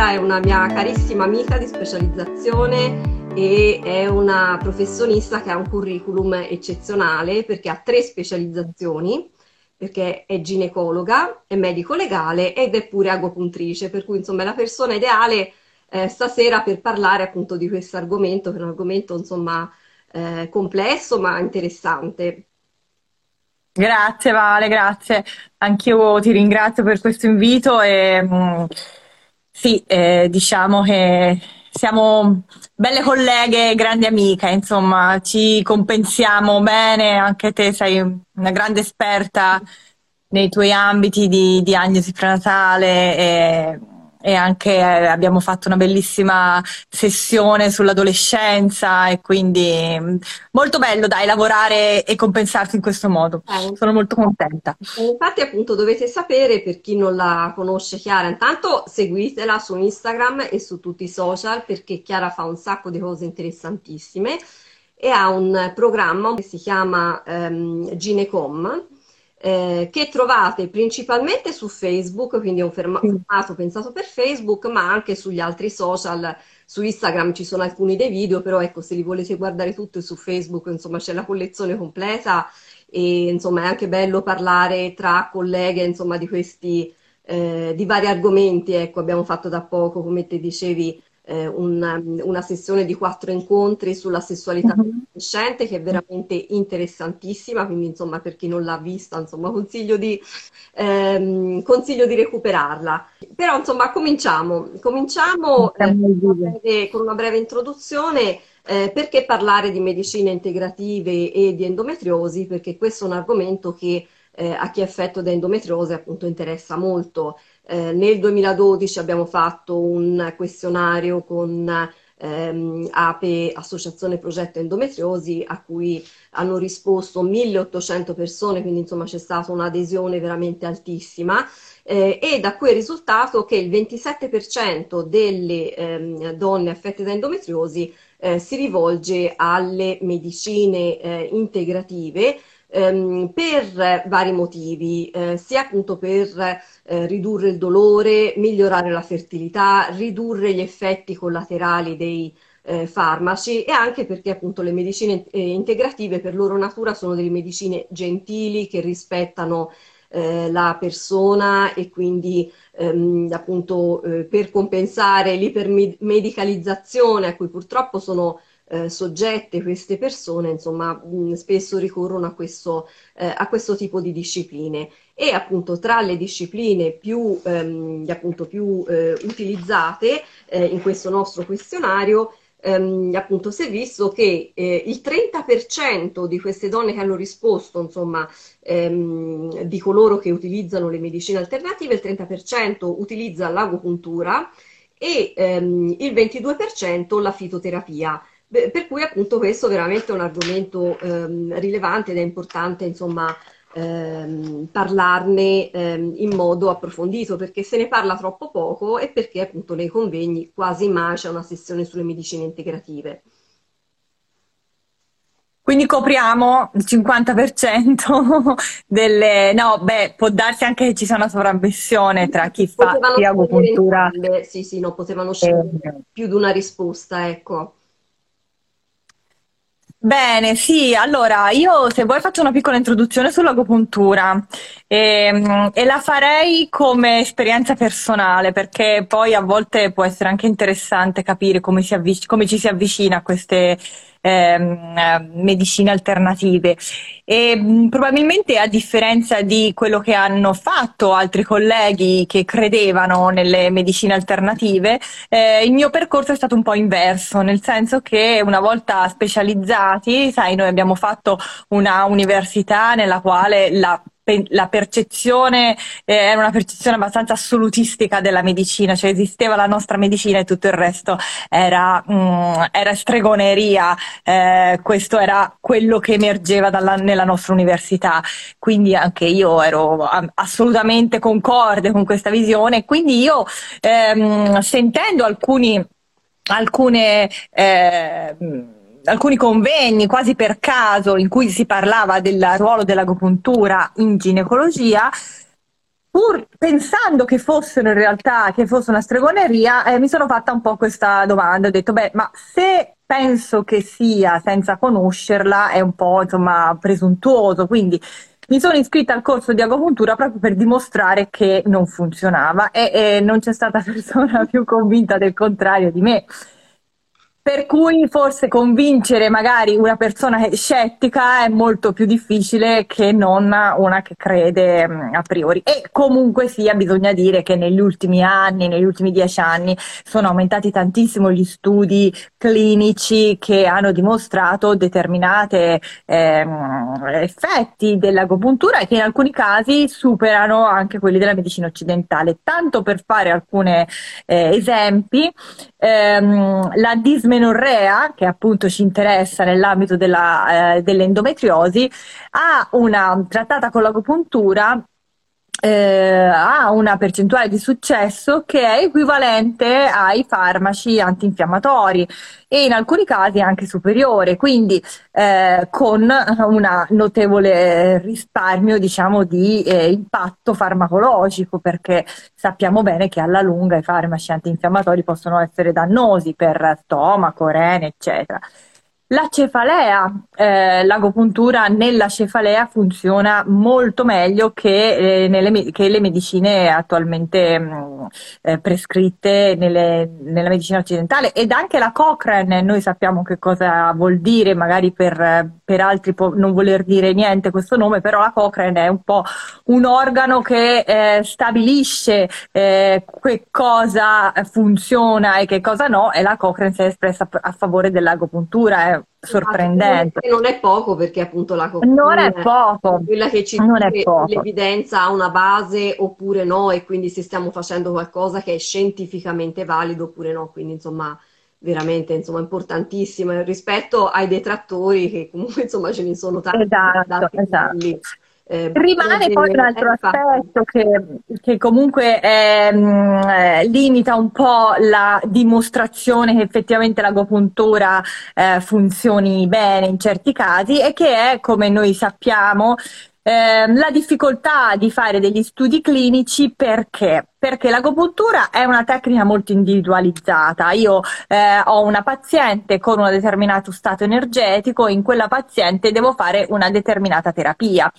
Chiara è una mia carissima amica di specializzazione e è una professionista che ha un curriculum eccezionale perché ha tre specializzazioni, perché è ginecologa, è medico legale ed è pure agopuntrice, per cui insomma è la persona ideale eh, stasera per parlare appunto di questo argomento, che è un argomento insomma eh, complesso ma interessante. Grazie Vale, grazie. Anch'io ti ringrazio per questo invito e mh, mm, sì, eh, diciamo che siamo belle colleghe, grandi amiche, insomma, ci compensiamo bene, anche te sei una grande esperta nei tuoi ambiti di diagnosi prenatale e e anche eh, abbiamo fatto una bellissima sessione sull'adolescenza e quindi mm, molto bello dai lavorare e compensarsi in questo modo. Eh. Sono molto contenta. Infatti appunto dovete sapere per chi non la conosce Chiara, intanto seguitela su Instagram e su tutti i social perché Chiara fa un sacco di cose interessantissime e ha un programma che si chiama um, Ginecom eh, che trovate principalmente su Facebook, quindi è un formato pensato per Facebook, ma anche sugli altri social. Su Instagram ci sono alcuni dei video, però ecco, se li volete guardare tutti su Facebook, insomma, c'è la collezione completa e insomma è anche bello parlare tra colleghe, insomma, di questi eh, di vari argomenti, ecco, abbiamo fatto da poco, come te dicevi, eh, una, una, sessione di quattro incontri sulla sessualità adolescente che è veramente interessantissima, quindi insomma per chi non l'ha vista insomma consiglio di, ehm, consiglio di recuperarla. Però insomma cominciamo, cominciamo eh, con una breve introduzione. Eh, perché parlare di medicine integrative e di endometriosi? Perché questo è un argomento che eh, a chi è affetto da endometriosi appunto interessa molto. Eh, nel 2012 abbiamo fatto un questionario con ehm, APE, Associazione Progetto Endometriosi, a cui hanno risposto 1800 persone, quindi insomma c'è stata un'adesione veramente altissima. Eh, e da cui è risultato che il 27% delle ehm, donne affette da endometriosi eh, si rivolge alle medicine eh, integrative ehm, per vari motivi, eh, sia appunto per eh, ridurre il dolore, migliorare la fertilità, ridurre gli effetti collaterali dei eh, farmaci e anche perché appunto le medicine eh, integrative per loro natura sono delle medicine gentili che rispettano eh, la persona e quindi ehm, appunto eh, per compensare l'ipermedicalizzazione a cui purtroppo sono eh, soggette queste persone, insomma, mh, spesso ricorrono a questo, eh, a questo, tipo di discipline. E appunto tra le discipline più, ehm, appunto, più eh, utilizzate eh, in questo nostro questionario ehm, appunto si è visto che eh, il 30% di queste donne che hanno risposto, insomma, ehm, di coloro che utilizzano le medicine alternative, il 30% utilizza l'agopuntura e ehm, il 22% la fitoterapia. Per cui appunto questo veramente è un argomento ehm, rilevante ed è importante insomma ehm, parlarne ehm, in modo approfondito perché se ne parla troppo poco e perché appunto nei convegni quasi mai c'è una sessione sulle medicine integrative. Quindi copriamo il 50% delle... No, beh, può darsi anche che ci sia una sovrappressione tra chi fa agopuntura. Sì, sì, no, potevano scegliere eh. più di una risposta, ecco. Bene, sì, allora io se vuoi faccio una piccola introduzione sull'agopuntura e, ehm, e, la farei come esperienza personale perché poi a volte può essere anche interessante capire come, avvic- come ci si avvicina a queste ehm, medicine alternative. E probabilmente a differenza di quello che hanno fatto altri colleghi che credevano nelle medicine alternative, eh, il mio percorso è stato un po' inverso, nel senso che una volta specializzati, sai, noi abbiamo fatto una università nella quale la la percezione eh, era una percezione abbastanza assolutistica della medicina, cioè esisteva la nostra medicina e tutto il resto era, mm, era stregoneria, eh, questo era quello che emergeva dalla, nella nostra università, quindi anche io ero assolutamente concorde con questa visione, quindi io ehm, sentendo alcuni, alcune eh, alcuni convegni quasi per caso in cui si parlava del ruolo dell'agopuntura in ginecologia, pur pensando che fossero in realtà, che fosse una stregoneria, eh, mi sono fatta un po' questa domanda. Ho detto, beh, ma se penso che sia senza conoscerla è un po', insomma, presuntuoso. Quindi mi sono iscritta al corso di agopuntura proprio per dimostrare che non funzionava e, e non c'è stata persona più convinta del contrario di me. Per cui forse convincere magari una persona scettica è molto più difficile che non una che crede mm, a priori. E comunque sia, bisogna dire che negli ultimi anni, negli ultimi dieci anni, sono aumentati tantissimo gli studi clinici che hanno dimostrato determinati ehm, effetti dell'agopuntura e che in alcuni casi superano anche quelli della medicina occidentale. Tanto per fare alcuni eh, esempi, ehm, la dismorfia dismenorrea, che appunto ci interessa nell'ambito della, eh, dell'endometriosi, ha una trattata con l'agopuntura eh, ha una percentuale di successo che è equivalente ai farmaci antinfiammatori e in alcuni casi anche superiore, quindi eh, con un notevole risparmio diciamo, di eh, impatto farmacologico, perché sappiamo bene che alla lunga i farmaci antinfiammatori possono essere dannosi per stomaco, rene, eccetera. La cefalea, eh, l'agopuntura nella cefalea funziona molto meglio che, eh, nelle, che le medicine attualmente mh, mm, eh, prescritte nelle, nella medicina occidentale. Ed anche la Cochrane, noi sappiamo che cosa vuol dire, magari per, per altri può non voler dire niente questo nome, però la Cochrane è un po' un organo che eh, stabilisce eh, che cosa funziona e che cosa no e la Cochrane si è espressa a favore dell'agopuntura sorprendente. Non è poco perché appunto la non è poco. quella che ci non dice l'evidenza ha una base oppure no e quindi se stiamo facendo qualcosa che è scientificamente valido oppure no, quindi insomma veramente insomma importantissimo rispetto ai detrattori che comunque insomma ce ne sono tanti esatto, esatto. Eh, Rimane poi un altro aspetto che, che comunque eh, limita un po' la dimostrazione che effettivamente l'agopuntura eh, funzioni bene in certi casi e che è, come noi sappiamo, ehm, la difficoltà di fare degli studi clinici perché? Perché l'agopuntura è una tecnica molto individualizzata. Io eh, ho una paziente con un determinato stato energetico, in quella paziente devo fare una determinata terapia.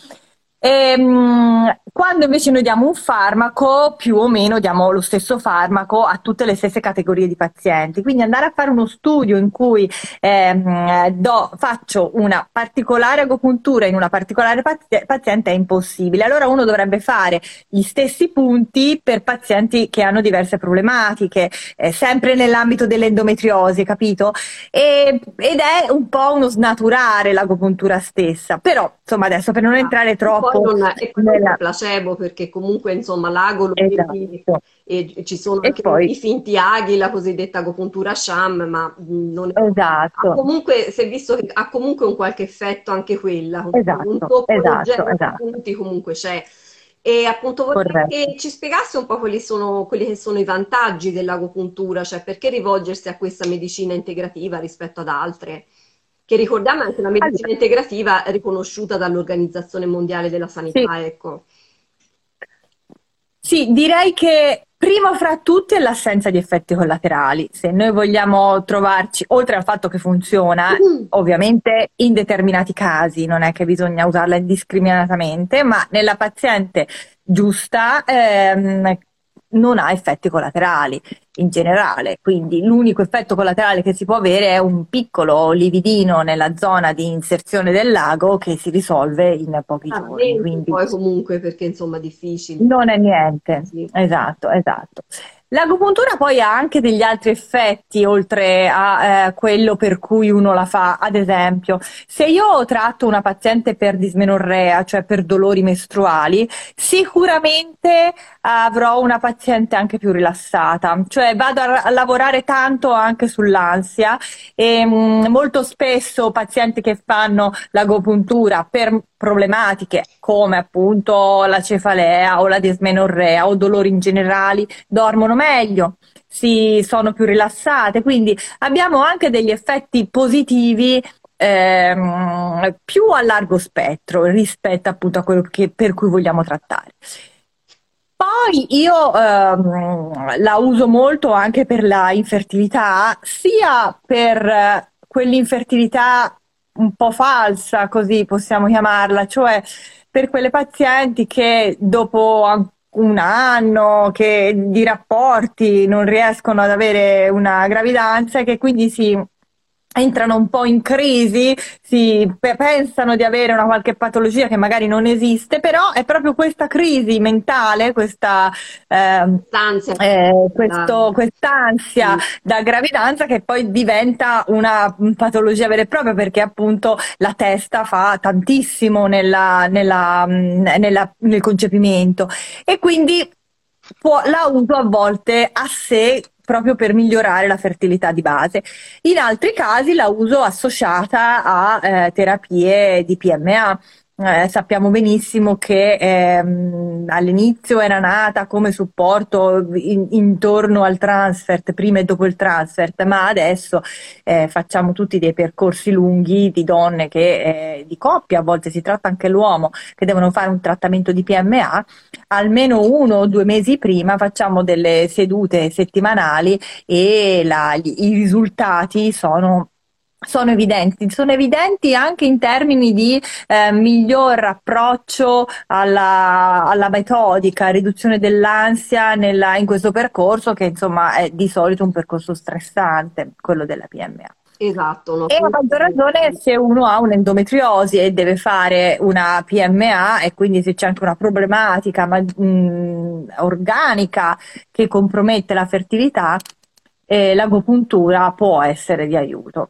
E, ehm, quando invece noi diamo un farmaco, più o meno diamo lo stesso farmaco a tutte le stesse categorie di pazienti. Quindi andare a fare uno studio in cui ehm, do, faccio una particolare agopuntura in una particolare paziente è impossibile. Allora uno dovrebbe fare gli stessi punti per pazienti che hanno diverse problematiche, eh, sempre nell'ambito dell'endometriosi, capito? E, ed è un po' uno snaturare l'agopuntura stessa. Però, insomma, adesso per non entrare troppo poi non è nella... placebo perché comunque insomma l'ago lo esatto. vedi e ci sono anche poi... i finti aghi, la cosiddetta agopuntura sham, ma non è... Esatto. comunque, si è visto che ha comunque un qualche effetto anche quella, esatto, un tocco esatto, esatto. punti comunque c'è. E appunto vorrei che ci spiegassi un po' quali sono, quelli che sono i vantaggi dell'agopuntura, cioè perché rivolgersi a questa medicina integrativa rispetto ad altre che ricordiamo è anche una medicina allora. integrativa riconosciuta dall'Organizzazione Mondiale della Sanità. Sì. Ecco. sì, direi che Primo fra tutti è l'assenza di effetti collaterali. Se noi vogliamo trovarci, oltre al fatto che funziona, mm. ovviamente in determinati casi, non è che bisogna usarla indiscriminatamente, ma nella paziente giusta ehm, non ha effetti collaterali in generale, quindi l'unico effetto collaterale che si può avere è un piccolo lividino nella zona di inserzione del lago che si risolve in pochi ah, giorni. Quindi poi comunque perché insomma è difficile. Non è niente, sì. esatto, esatto. L'agopuntura poi ha anche degli altri effetti oltre a eh, quello per cui uno la fa. Ad esempio, se io tratto una paziente per dismenorrea, cioè per dolori mestruali, sicuramente avrò una paziente anche più rilassata, cioè vado a, a lavorare tanto anche sull'ansia e mh, mm, molto spesso pazienti che fanno l'agopuntura per problematiche come appunto la cefalea o la dismenorrea o dolori in generale dormono meglio, si sono più rilassate, quindi abbiamo anche degli effetti positivi ehm, più a largo spettro rispetto appunto a quello che, per cui vogliamo trattare. Poi io ehm, la uso molto anche per la infertilità, sia per quell'infertilità un po' falsa, così possiamo chiamarla, cioè per quelle pazienti che dopo un anno che, di rapporti non riescono ad avere una gravidanza e che quindi si entrano un po' in crisi, si pensano di avere una qualche patologia che magari non esiste, però è proprio questa crisi mentale, questa eh, eh, questo, quest'ansia sì. da gravidanza che poi diventa una patologia vera e propria perché appunto la testa fa tantissimo nella, nella, nella, nel concepimento. E quindi può, la uso a volte a sé proprio per migliorare la fertilità di base. In altri casi la uso associata a eh, terapie di PMA. Eh, sappiamo benissimo che ehm, all'inizio era nata come supporto in, intorno al transfert, prima e dopo il transfert, ma adesso eh, facciamo tutti dei percorsi lunghi di donne che, eh, di coppia, a volte si tratta anche l'uomo, che devono fare un trattamento di PMA, almeno uno o due mesi prima facciamo delle sedute settimanali e la, i risultati sono sono evidenti, sono evidenti anche in termini di eh, miglior approccio alla, alla, metodica, riduzione dell'ansia nella, in questo percorso che insomma è di solito un percorso stressante, quello della PMA. Esatto. No? E a maggior ragione se uno ha un'endometriosi e deve fare una PMA e quindi se c'è anche una problematica ma, mh, organica che compromette la fertilità, eh, l'agopuntura può essere di aiuto.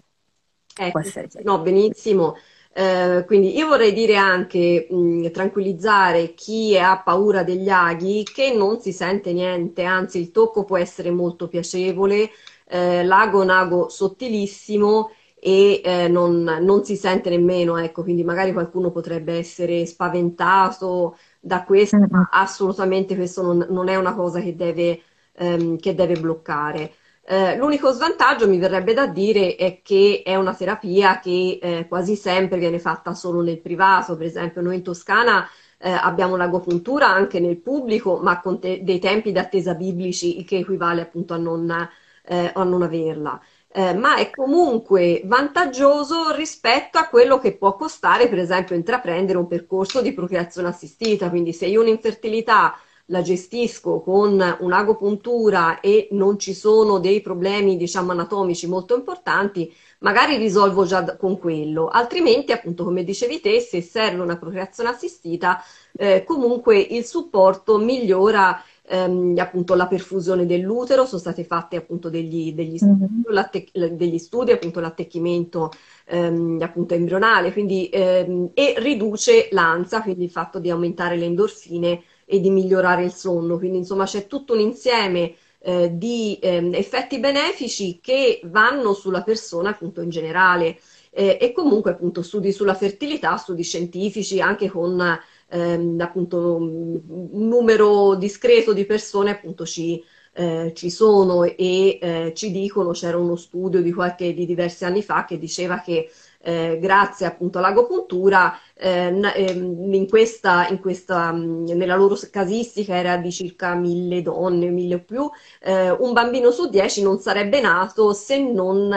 Ecco, no, benissimo. Eh, quindi io vorrei dire anche, mh, tranquillizzare chi ha paura degli aghi che non si sente niente, anzi il tocco può essere molto piacevole, eh, l'ago è un ago sottilissimo e eh, non, non, si sente nemmeno, ecco, quindi magari qualcuno potrebbe essere spaventato da questo, ma assolutamente questo non, non, è una cosa che deve, ehm, che deve bloccare. Eh, l'unico svantaggio mi verrebbe da dire è che è una terapia che eh, quasi sempre viene fatta solo nel privato, per esempio noi in Toscana eh, abbiamo l'agopuntura anche nel pubblico, ma con te- dei tempi d'attesa biblici, il che equivale appunto a non, eh, a non averla. Eh, ma è comunque vantaggioso rispetto a quello che può costare, per esempio, intraprendere un percorso di procreazione assistita. Quindi se io ho un'infertilità la gestisco con un'agopuntura e non ci sono dei problemi, diciamo, anatomici molto importanti, magari risolvo già con quello. Altrimenti, appunto, come dicevi te, se serve una procreazione assistita, eh, comunque il supporto migliora ehm, appunto la perfusione dell'utero, sono stati fatti appunto degli, degli, mm-hmm. degli studi, appunto l'attecchimento ehm, appunto embrionale, quindi, ehm, e riduce l'ansia, quindi il fatto di aumentare le endorfine e di migliorare il sonno. Quindi insomma c'è tutto un insieme eh, di eh, effetti benefici che vanno sulla persona appunto in generale eh, e comunque appunto studi sulla fertilità, studi scientifici anche con ehm, appunto un numero discreto di persone appunto ci, eh, ci sono e eh, ci dicono, c'era uno studio di, qualche, di diversi anni fa che diceva che eh, grazie appunto all'agopuntura, eh, ehm, in questa, in questa, mm, nella loro casistica era di circa mille donne, mille o più, eh, un bambino su dieci non sarebbe nato se non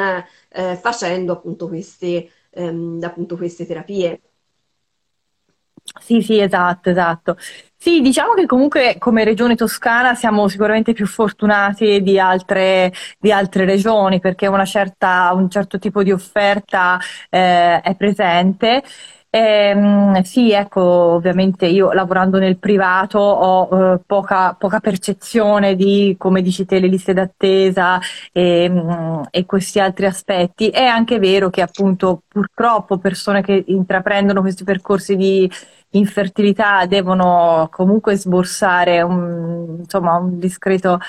facendo appunto queste, ehm, appunto queste terapie. Sì, sì, esatto, esatto. Sì, diciamo che comunque come regione toscana siamo sicuramente più fortunati di altre, di altre regioni perché certa, un certo tipo di offerta eh, è presente. Eh, sì, ecco, ovviamente io lavorando nel privato ho eh, poca, poca, percezione di, come dici te, le liste d'attesa e, mm, e, questi altri aspetti. È anche vero che appunto purtroppo persone che intraprendono questi percorsi di infertilità devono comunque sborsare un, insomma, un discreto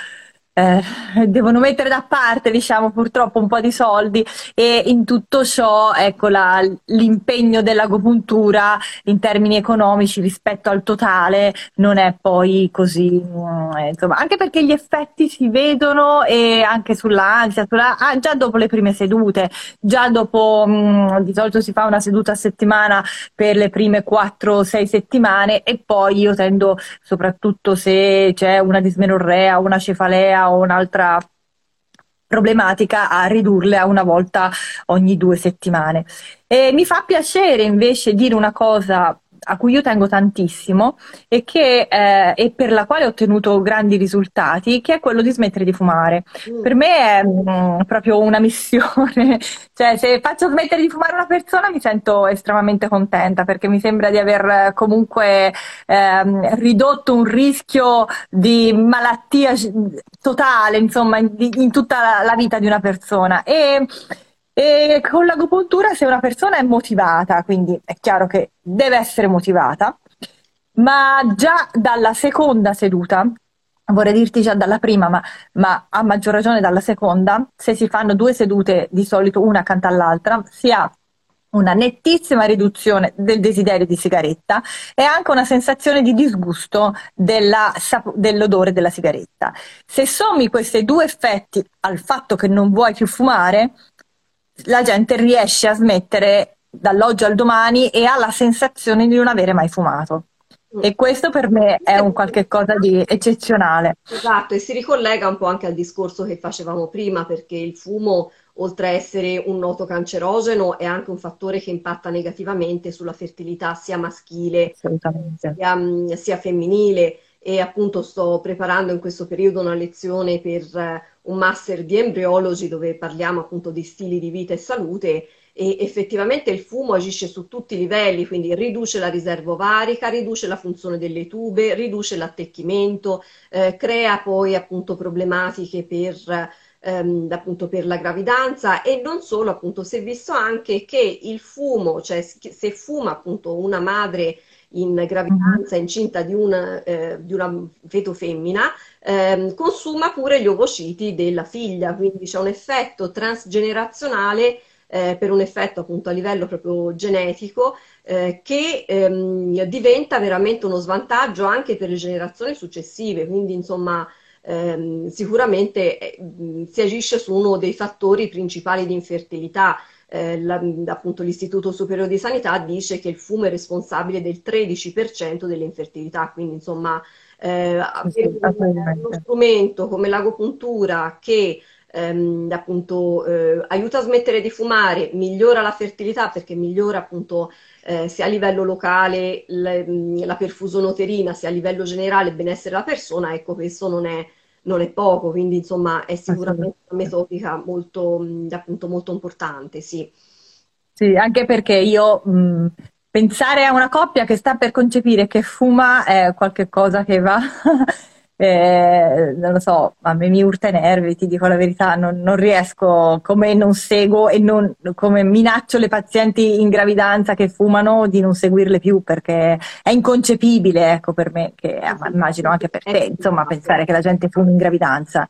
eh, devono mettere da parte, diciamo, purtroppo un po' di soldi e in tutto ciò, ecco, la, l'impegno dell'agopuntura in termini economici rispetto al totale non è poi così, eh, insomma, anche perché gli effetti si vedono e anche sull'ansia, sulla, ah, già dopo le prime sedute, già dopo, mh, mm, di solito si fa una seduta a settimana per le prime 4-6 settimane e poi io tendo, soprattutto se c'è una dismenorrea, una cefalea, o un'altra problematica a ridurle a una volta ogni due settimane. E mi fa piacere invece dire una cosa a cui io tengo tantissimo e, che, eh, e per la quale ho ottenuto grandi risultati, che è quello di smettere di fumare. Mm. Per me è mm, proprio una missione, cioè se faccio smettere di fumare una persona mi sento estremamente contenta perché mi sembra di aver comunque ehm, ridotto un rischio di malattia totale, insomma, in, in tutta la, la vita di una persona. E, e con l'agopuntura se una persona è motivata, quindi è chiaro che deve essere motivata, ma già dalla seconda seduta, vorrei dirti già dalla prima, ma, ma, a maggior ragione dalla seconda, se si fanno due sedute di solito una accanto all'altra, si ha una nettissima riduzione del desiderio di sigaretta e anche una sensazione di disgusto della, dell'odore della sigaretta. Se sommi questi due effetti al fatto che non vuoi più fumare, la gente riesce a smettere dall'oggi al domani e ha la sensazione di non avere mai fumato. E questo per me è un qualche cosa di eccezionale. Esatto, e si ricollega un po' anche al discorso che facevamo prima, perché il fumo, oltre a essere un noto cancerogeno, è anche un fattore che impatta negativamente sulla fertilità sia maschile sia, sia femminile e appunto sto preparando in questo periodo una lezione per eh, un master di embriology dove parliamo appunto di stili di vita e salute e effettivamente il fumo agisce su tutti i livelli, quindi riduce la riserva ovarica, riduce la funzione delle tube, riduce l'attecchimento, eh, crea poi appunto problematiche per, ehm, appunto per la gravidanza e non solo appunto si è visto anche che il fumo, cioè se fuma appunto una madre in gravidanza, incinta di una, eh, di una feto femmina, eh, consuma pure gli ovociti della figlia, quindi c'è un effetto transgenerazionale eh, per un effetto appunto a livello proprio genetico eh, che ehm, diventa veramente uno svantaggio anche per le generazioni successive, quindi insomma ehm, sicuramente eh, si agisce su uno dei fattori principali di infertilità eh, la, appunto l'Istituto Superiore di Sanità dice che il fumo è responsabile del 13% dell'infertilità, quindi insomma eh, uno strumento come l'agopuntura che ehm, appunto eh, aiuta a smettere di fumare, migliora la fertilità perché migliora appunto eh, sia a livello locale le, la perfusonoterina, sia a livello generale il benessere della persona, ecco questo non è non è poco, quindi insomma è sicuramente una metodica molto, appunto, molto importante, sì. Sì, anche perché io mh, pensare a una coppia che sta per concepire che fuma è qualcosa che va eh, non lo so, a me mi urta i nervi, ti dico la verità, non, non riesco, come non seguo e non, come minaccio le pazienti in gravidanza che fumano di non seguirle più perché è inconcepibile, ecco, per me, che eh, immagino anche per te, insomma, pensare che la gente fumi in gravidanza.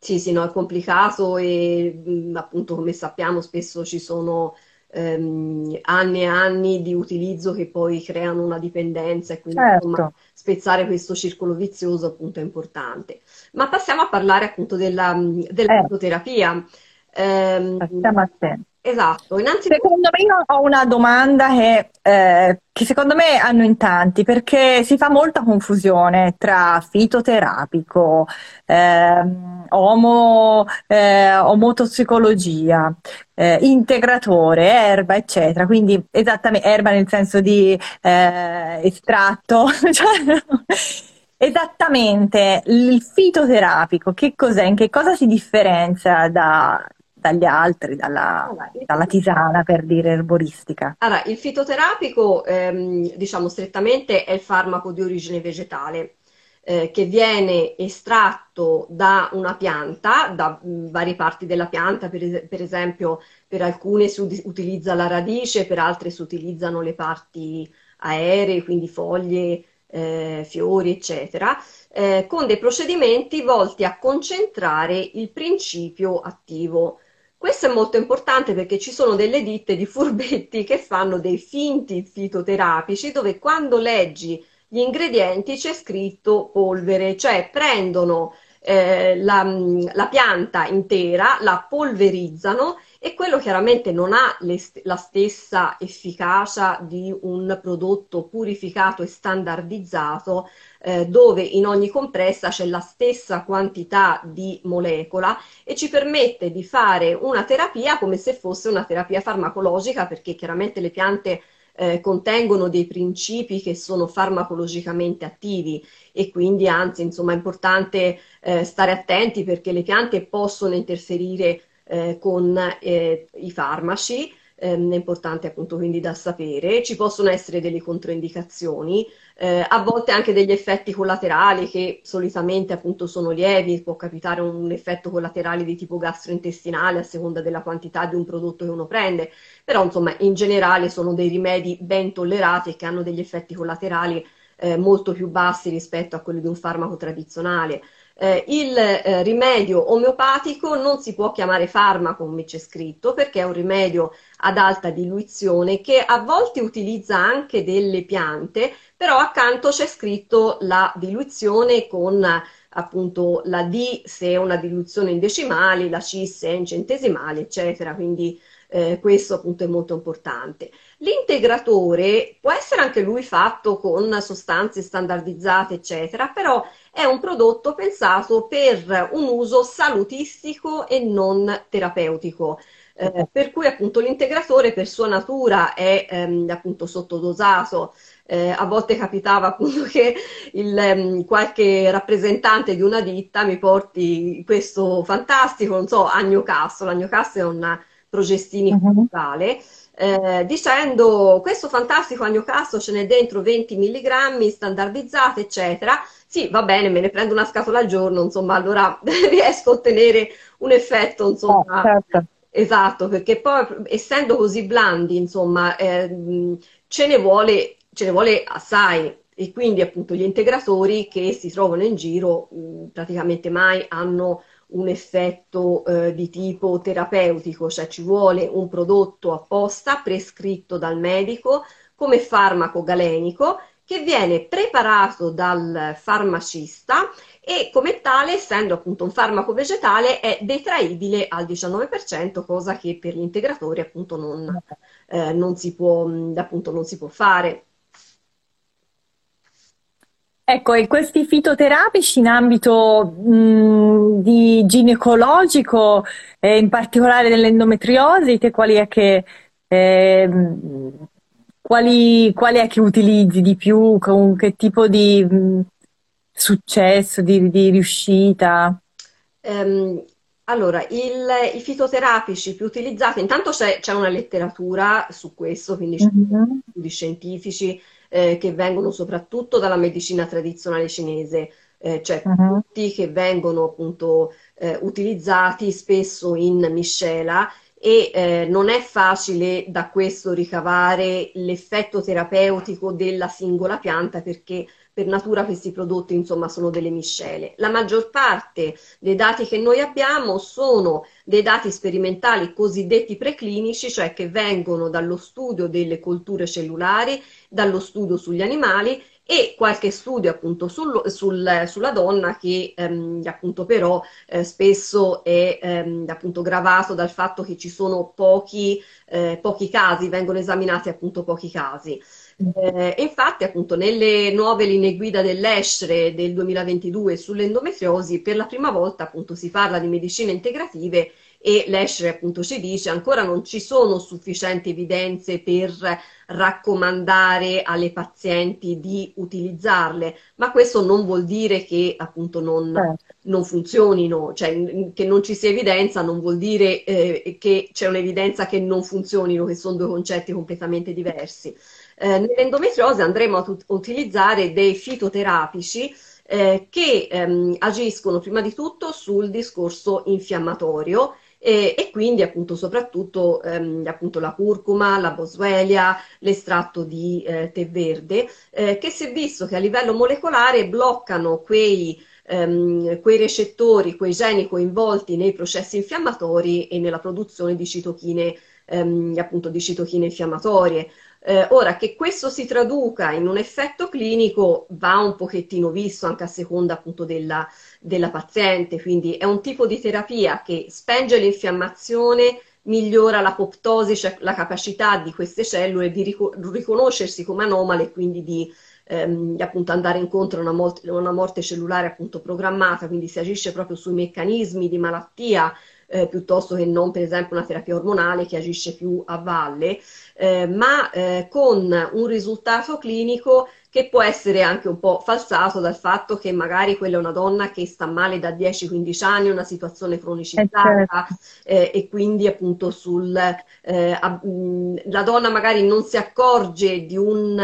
Sì, sì, no, è complicato e appunto come sappiamo spesso ci sono ehm, anni e anni di utilizzo che poi creano una dipendenza e quindi certo. insomma, spezzare questo circolo vizioso appunto è importante. Ma passiamo a parlare appunto della, della eh. terapia. Ehm, Passiamo a te. Esatto, innanzitutto... Secondo me io ho una domanda che, eh, che, secondo me hanno in tanti, perché si fa molta confusione tra fitoterapico, eh, omo, eh, omotossicologia, eh, integratore, erba, eccetera. Quindi esattamente erba nel senso di eh, estratto. Cioè, esattamente il fitoterapico, che cos'è? In che cosa si differenzia da, dagli altri, dalla, dalla, tisana per dire erboristica? Allora, il fitoterapico, ehm, diciamo strettamente, è il farmaco di origine vegetale eh, che viene estratto da una pianta, da mh, mm, varie parti della pianta, per, es- per, esempio per alcune si utilizza la radice, per altre si utilizzano le parti aeree, quindi foglie, eh, fiori, eccetera, eh, con dei procedimenti volti a concentrare il principio attivo. Questo è molto importante perché ci sono delle ditte di furbetti che fanno dei finti fitoterapici dove quando leggi gli ingredienti c'è scritto polvere, cioè prendono eh, la, la, pianta intera, la polverizzano e quello chiaramente non ha le, la stessa efficacia di un prodotto purificato e standardizzato eh, dove in ogni compressa c'è la stessa quantità di molecola e ci permette di fare una terapia come se fosse una terapia farmacologica perché chiaramente le piante eh, contengono dei principi che sono farmacologicamente attivi e quindi anzi insomma è importante eh, stare attenti perché le piante possono interferire eh, con eh, i farmaci, ehm, è importante appunto quindi da sapere, ci possono essere delle controindicazioni, eh, a volte anche degli effetti collaterali che solitamente appunto sono lievi, può capitare un effetto collaterale di tipo gastrointestinale a seconda della quantità di un prodotto che uno prende, però insomma in generale sono dei rimedi ben tollerati e che hanno degli effetti collaterali eh, molto più bassi rispetto a quelli di un farmaco tradizionale. Eh, il eh, rimedio omeopatico non si può chiamare farmaco, come c'è scritto, perché è un rimedio ad alta diluizione che a volte utilizza anche delle piante, però accanto c'è scritto la diluizione con appunto la D se è una diluizione in decimali, la C se è in centesimali, eccetera. Quindi eh, questo appunto è molto importante. L'integratore può essere anche lui fatto con sostanze standardizzate, eccetera, però è un prodotto pensato per un uso salutistico e non terapeutico. Eh, per cui appunto l'integratore per sua natura è ehm, appunto sottodosato. Eh, a volte capitava appunto che il, ehm, qualche rappresentante di una ditta mi porti questo fantastico, non so, agnocasso. L'agnocasso è una progestini uh-huh. eh, dicendo questo fantastico agnocasso ce n'è dentro 20 mg standardizzate, eccetera. Sì, va bene, me ne prendo una scatola al giorno, insomma, allora riesco a ottenere un effetto, insomma. Oh, certo. Esatto, perché poi essendo così blandi, insomma, eh, ce, ne vuole, ce ne vuole assai e quindi appunto gli integratori che si trovano in giro mh, praticamente mai hanno un effetto eh, di tipo terapeutico, cioè ci vuole un prodotto apposta prescritto dal medico come farmaco galenico che viene preparato dal farmacista e come tale, essendo appunto un farmaco vegetale, è detraibile al 19%, cosa che per gli integratori appunto non, eh, non, si, può, appunto, non si può fare. Ecco, e questi fitoterapici in ambito mh, di ginecologico, eh, in particolare dell'endometriosi, te quali è che, eh, quali, quali, è che utilizzi di più? Con che tipo di mh, successo, di, di riuscita? Um, allora, il, i fitoterapici più utilizzati, intanto c'è, c'è una letteratura su questo, quindi mm-hmm. studi scientifici eh, che vengono soprattutto dalla medicina tradizionale cinese, eh, cioè uh-huh. prodotti che vengono appunto eh, utilizzati spesso in miscela e eh, non è facile da questo ricavare l'effetto terapeutico della singola pianta perché per natura questi prodotti insomma sono delle miscele. La maggior parte dei dati che noi abbiamo sono dei dati sperimentali cosiddetti preclinici, cioè che vengono dallo studio delle colture cellulari, dallo studio sugli animali e qualche studio appunto sul, sul, sulla donna che ehm, appunto però eh, spesso è ehm, appunto gravato dal fatto che ci sono pochi, eh, pochi casi, vengono esaminati appunto pochi casi. Eh, infatti, appunto, nelle nuove linee guida dell'ESHRE del 2022 sull'endometriosi, per la prima volta appunto si parla di medicine integrative e l'ESHRE appunto ci dice ancora non ci sono sufficienti evidenze per raccomandare alle pazienti di utilizzarle, ma questo non vuol dire che appunto non, certo. non funzionino, cioè che non ci sia evidenza non vuol dire eh, che c'è un'evidenza che non funzionino, che sono due concetti completamente diversi. Eh, nell'endometriosi andremo a t- utilizzare dei fitoterapici eh, che ehm, agiscono prima di tutto sul discorso infiammatorio e, e quindi appunto soprattutto ehm, appunto la curcuma, la boswellia, l'estratto di eh, tè verde, eh, che si è visto che a livello molecolare bloccano quei ehm, quei recettori, quei geni coinvolti nei processi infiammatori e nella produzione di citochine, ehm, appunto di citochine infiammatorie. Eh, ora, che questo si traduca in un effetto clinico va un pochettino visto anche a seconda appunto della, della paziente, quindi è un tipo di terapia che spenge l'infiammazione, migliora l'apoptosi, cioè la capacità di queste cellule di riconoscersi come anomale e quindi di, ehm, appunto andare incontro a una morte, una morte cellulare appunto programmata, quindi si agisce proprio sui meccanismi di malattia eh, piuttosto che non per esempio una terapia ormonale che agisce più a valle, eh, ma eh, con un risultato clinico che può essere anche un po' falsato dal fatto che magari quella è una donna che sta male da 10-15 anni, una situazione cronicizzata eh, certo. e quindi appunto sul, eh, la donna magari non si accorge di un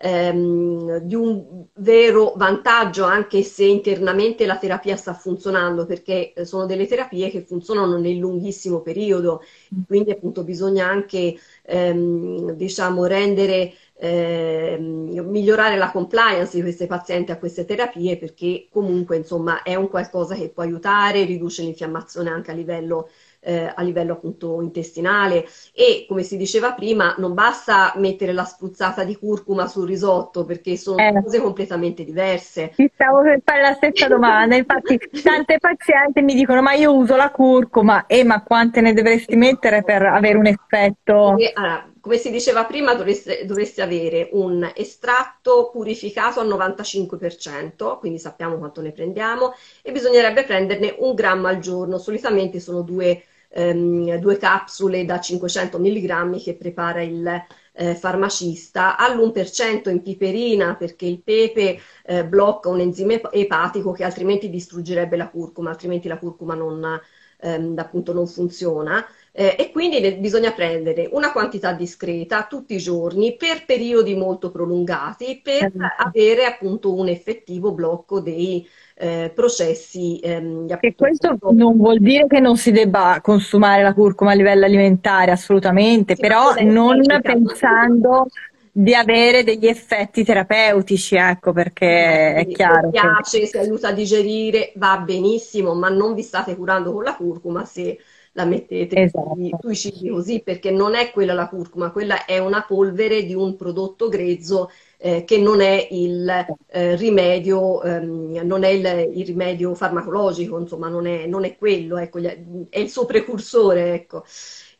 ehm, di un vero vantaggio anche se internamente la terapia sta funzionando, perché eh, sono delle terapie che funzionano nel lunghissimo periodo, quindi appunto bisogna anche ehm, diciamo rendere eh, migliorare la compliance di queste pazienti a queste terapie perché comunque insomma è un qualcosa che può aiutare, riduce l'infiammazione anche a livello eh, a livello appunto intestinale e come si diceva prima non basta mettere la spruzzata di curcuma sul risotto perché sono eh. cose completamente diverse. Ti stavo per fare la stessa domanda, infatti tante pazienti mi dicono ma io uso la curcuma e ma quante ne dovresti mettere per avere un effetto? E, allora, come si diceva prima, dovresti, dovresti, avere un estratto purificato al 95%, quindi sappiamo quanto ne prendiamo, e bisognerebbe prenderne un grammo al giorno. Solitamente sono due, ehm, due capsule da 500 mg che prepara il eh, farmacista, all'1% in piperina perché il pepe eh, blocca un enzime epatico che altrimenti distruggerebbe la curcuma, altrimenti la curcuma non, ehm, appunto non funziona eh, e quindi ne, bisogna prendere una quantità discreta tutti i giorni per periodi molto prolungati per esatto. avere appunto un effettivo blocco dei eh, processi. Ehm, e questo non vuol dire che non si debba consumare la curcuma a livello alimentare, assolutamente, sì, però non pensando di avere degli effetti terapeutici, ecco, perché è chiaro. Se piace, che... se aiuta a digerire, va benissimo, ma non vi state curando con la curcuma se la mettete esatto. sui cibi così, perché non è quella la curcuma, quella è una polvere di un prodotto grezzo eh, che non è il eh, rimedio, ehm, non è il, il, rimedio farmacologico, insomma, non è, non è quello, ecco, è il suo precursore, ecco.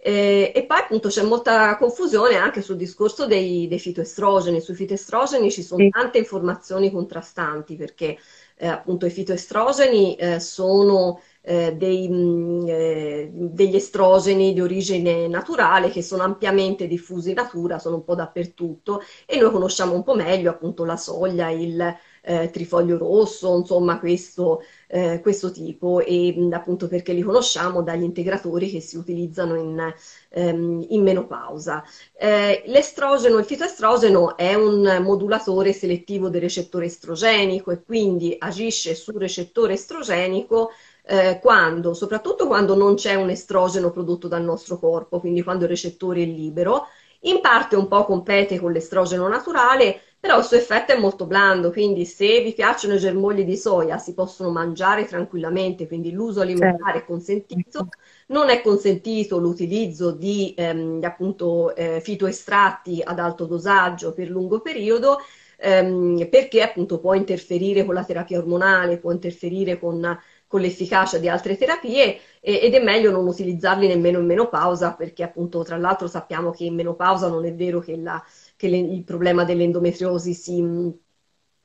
Eh, e poi appunto c'è molta confusione anche sul discorso dei, dei fitoestrogeni. Sui fitoestrogeni ci sono tante informazioni contrastanti perché eh, appunto i fitoestrogeni eh, sono eh, dei, mh, mm, eh, degli estrogeni di origine naturale che sono ampiamente diffusi in natura, sono un po' dappertutto e noi conosciamo un po' meglio appunto la soglia, il eh, trifoglio rosso, insomma questo, eh, questo tipo e mh, mm, appunto perché li conosciamo dagli integratori che si utilizzano in, ehm, in menopausa. Eh, l'estrogeno, il fitoestrogeno è un modulatore selettivo del recettore estrogenico e quindi agisce sul recettore estrogenico eh, quando, soprattutto quando non c'è un estrogeno prodotto dal nostro corpo, quindi quando il recettore è libero, in parte un po' compete con l'estrogeno naturale, però il suo effetto è molto blando, quindi se vi piacciono i germogli di soia si possono mangiare tranquillamente, quindi l'uso alimentare è consentito, non è consentito l'utilizzo di ehm, appunto eh, fitoestratti ad alto dosaggio per lungo periodo, ehm, perché appunto può interferire con la terapia ormonale, può interferire con con l'efficacia di altre terapie e, ed è meglio non utilizzarli nemmeno in menopausa perché appunto tra l'altro sappiamo che in menopausa non è vero che, la, che le, il problema dell'endometriosi si,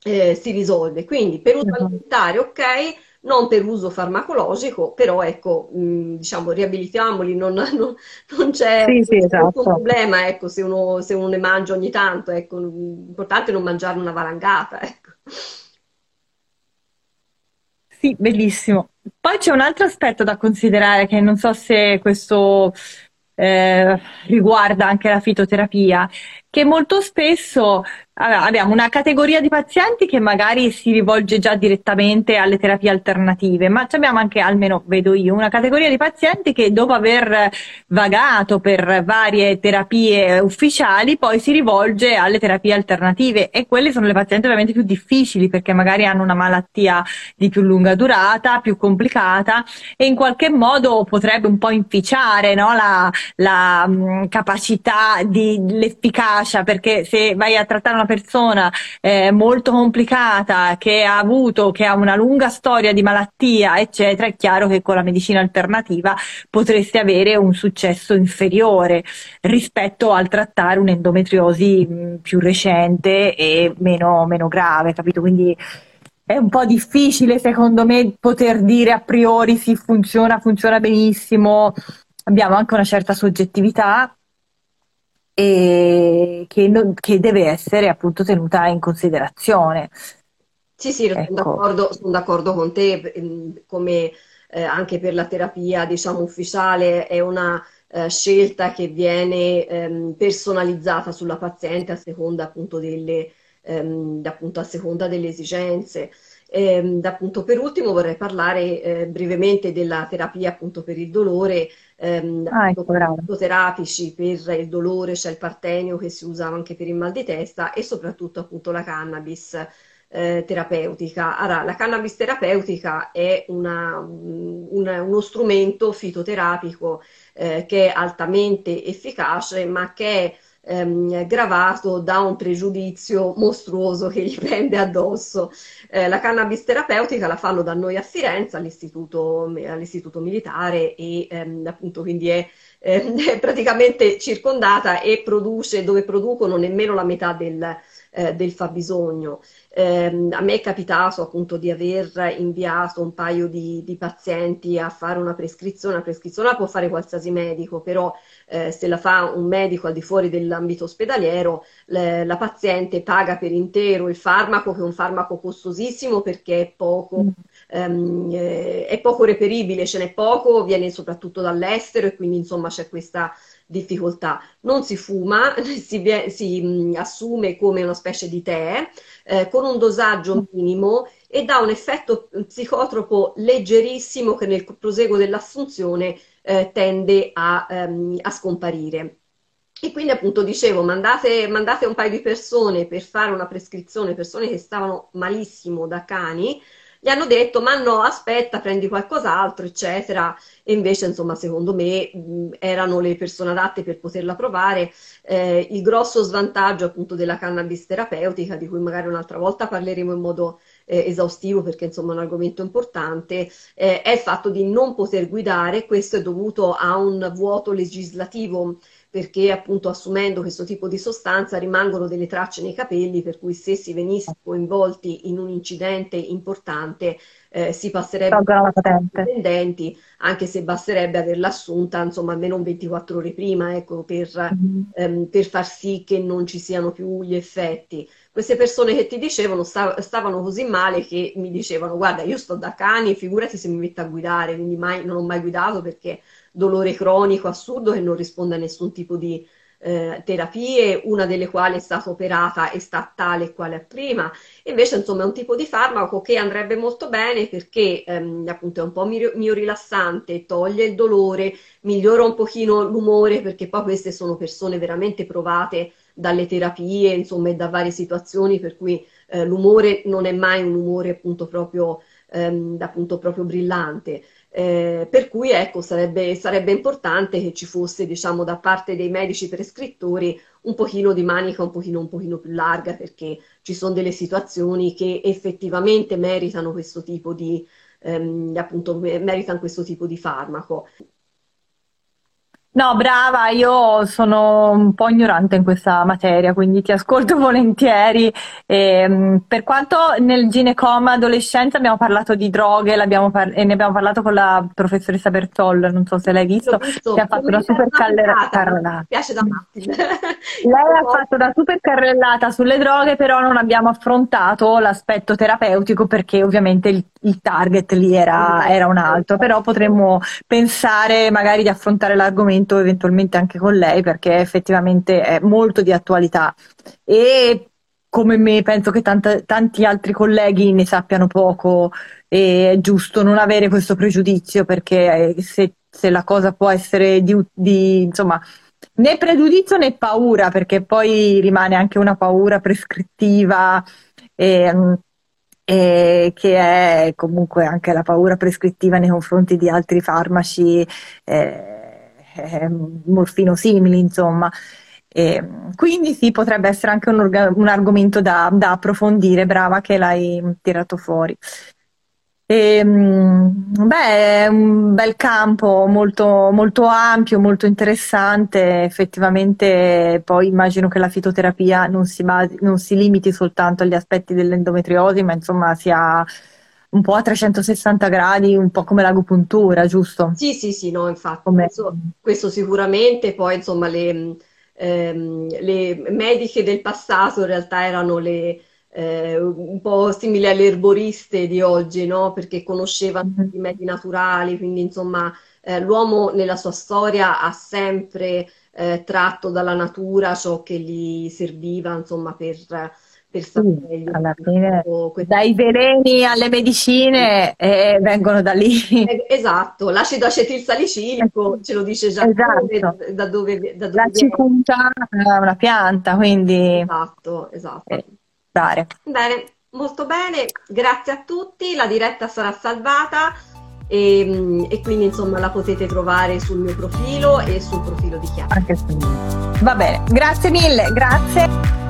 eh, si risolve. Quindi per uso esatto. alimentare ok, non per uso farmacologico, però ecco, mh, diciamo, riabilitiamoli, non, non, non c'è sì, sì, esatto. problema, ecco, se uno, se uno, ne mangia ogni tanto, ecco, l'importante è non mangiarne una valangata, ecco. Sì, bellissimo. Poi c'è un altro aspetto da considerare che non so se questo eh, riguarda anche la fitoterapia, che molto spesso abbiamo una categoria di pazienti che magari si rivolge già direttamente alle terapie alternative, ma abbiamo anche, almeno vedo io, una categoria di pazienti che dopo aver vagato per varie terapie ufficiali poi si rivolge alle terapie alternative e quelle sono le pazienti ovviamente più difficili perché magari hanno una malattia di più lunga durata, più complicata e in qualche modo potrebbe un po' inficiare no? la, la mh, capacità di l'efficacia perché se vai a trattare una persona eh, molto complicata che ha avuto, che ha una lunga storia di malattia, eccetera, è chiaro che con la medicina alternativa potreste avere un successo inferiore rispetto al trattare un'endometriosi mh, più recente e meno, meno grave, capito? Quindi è un po' difficile secondo me poter dire a priori sì funziona, funziona benissimo. Abbiamo anche una certa soggettività e che, non, che deve essere appunto tenuta in considerazione. Sì, sì, ecco. sono, d'accordo, sono d'accordo con te, ehm, come eh, anche per la terapia, diciamo, ufficiale è una eh, scelta che viene ehm, personalizzata sulla paziente a seconda appunto delle, ehm, appunto, a seconda delle esigenze. Eh, appunto, per ultimo vorrei parlare eh, brevemente della terapia appunto per il dolore, ehm, ah, ecco, terapici per il dolore, c'è il partenio che si usa anche per il mal di testa e soprattutto appunto la cannabis eh, terapeutica. Allora, la cannabis terapeutica è una, una, uno strumento fitoterapico eh, che è altamente efficace ma che è ehm, gravato da un pregiudizio mostruoso che gli prende addosso. Eh, la cannabis terapeutica la fanno da noi a Firenze all'istituto, all'istituto militare e ehm, appunto quindi è, eh, è praticamente circondata e produce dove producono nemmeno la metà del, eh, del fabbisogno. Eh, a me è capitato appunto di aver inviato un paio di, di, pazienti a fare una prescrizione, una prescrizione la può fare qualsiasi medico, però eh, se la fa un medico al di fuori dell'ambito ospedaliero, le, la paziente paga per intero il farmaco, che è un farmaco costosissimo perché è poco, mm. Ehm, eh, è poco reperibile, ce n'è poco, viene soprattutto dall'estero e quindi insomma c'è questa difficoltà. Non si fuma, si, si mh, mm, assume come una specie di tè eh, con un dosaggio minimo e dà un effetto psicotropo leggerissimo che nel proseguo dell'assunzione eh, tende a, ehm, a, scomparire. E quindi appunto dicevo, mandate, mandate un paio di persone per fare una prescrizione, persone che stavano malissimo da cani, gli hanno detto ma no, aspetta, prendi qualcos'altro, eccetera. E invece, insomma, secondo me mh, erano le persone adatte per poterla provare. Eh, il grosso svantaggio appunto della cannabis terapeutica, di cui magari un'altra volta parleremo in modo eh, esaustivo perché insomma è un argomento importante, eh, è il fatto di non poter guidare, questo è dovuto a un vuoto legislativo perché appunto assumendo questo tipo di sostanza rimangono delle tracce nei capelli, per cui se si venisse coinvolti in un incidente importante eh, si passerebbe dipendenti, anche se basterebbe averla assunta insomma almeno 24 ore prima, ecco, per, mm-hmm. ehm, per far sì che non ci siano più gli effetti queste persone che ti dicevano stav- stavano così male che mi dicevano guarda io sto da cani, figurati se mi metto a guidare, quindi mai, non ho mai guidato perché dolore cronico assurdo che non risponde a nessun tipo di eh, terapie, una delle quali è stata operata e sta tale e quale prima. Invece, insomma, è un tipo di farmaco che andrebbe molto bene perché ehm, appunto è un po' mio, rilassante, toglie il dolore, migliora un pochino l'umore perché poi queste sono persone veramente provate dalle terapie, insomma, e da varie situazioni, per cui eh, l'umore non è mai un umore appunto proprio, ehm, appunto proprio brillante. Eh, per cui ecco, sarebbe, sarebbe, importante che ci fosse, diciamo, da parte dei medici prescrittori un pochino di manica un pochino, un pochino più larga, perché ci sono delle situazioni che effettivamente meritano questo tipo di, ehm, appunto, meritano questo tipo di farmaco. No, brava, io sono un po' ignorante in questa materia, quindi ti ascolto volentieri. E, ehm, per quanto nel Ginecom adolescenza abbiamo parlato di droghe par- e ne abbiamo parlato con la professoressa Bertol, non so se l'hai visto, visto che ha fatto una super carrellata. Mi piace da matti. Lei ha fatto una super carrellata sulle droghe, però non abbiamo affrontato l'aspetto terapeutico perché ovviamente il, il target lì era, era un altro, però potremmo pensare magari di affrontare l'argomento eventualmente anche con lei perché effettivamente è molto di attualità. E come me penso che tanta, tanti altri colleghi ne sappiano poco e è giusto non avere questo pregiudizio perché se, se la cosa può essere di, di insomma né pregiudizio né paura perché poi rimane anche una paura prescrittiva e, e che è comunque anche la paura prescrittiva nei confronti di altri farmaci eh, eh, morfino simili, insomma. E quindi sì, potrebbe essere anche un, un argomento da, da, approfondire, brava che l'hai tirato fuori. E, ehm, beh, è un bel campo molto, molto ampio, molto interessante. Effettivamente, poi immagino che la fitoterapia non si, basi, non si limiti soltanto agli aspetti dell'endometriosi, ma insomma sia un po' a 360 gradi, un po' come l'agopuntura, giusto? Sì, sì, sì, no, infatti, questo, questo, sicuramente. Poi, insomma, le, ehm, le mediche del passato in realtà erano le eh, un po' simili alle erboriste di oggi, no? Perché conoscevano mm-hmm. i medi naturali, quindi insomma eh, l'uomo nella sua storia ha sempre eh, tratto dalla natura ciò che gli serviva, insomma, per, per stare meglio. Alla fine, dai veleni alle medicine eh, vengono da lì. Eh, esatto, l'acido acetilsalicilico ce lo dice già esatto. da dove, da dove La cicuta è una pianta, quindi... Esatto, esatto. Eh dare. Bene, molto bene, grazie a tutti, la diretta sarà salvata e, mm, e, quindi insomma la potete trovare sul mio profilo e sul profilo di Chiara. Va bene, grazie mille, grazie.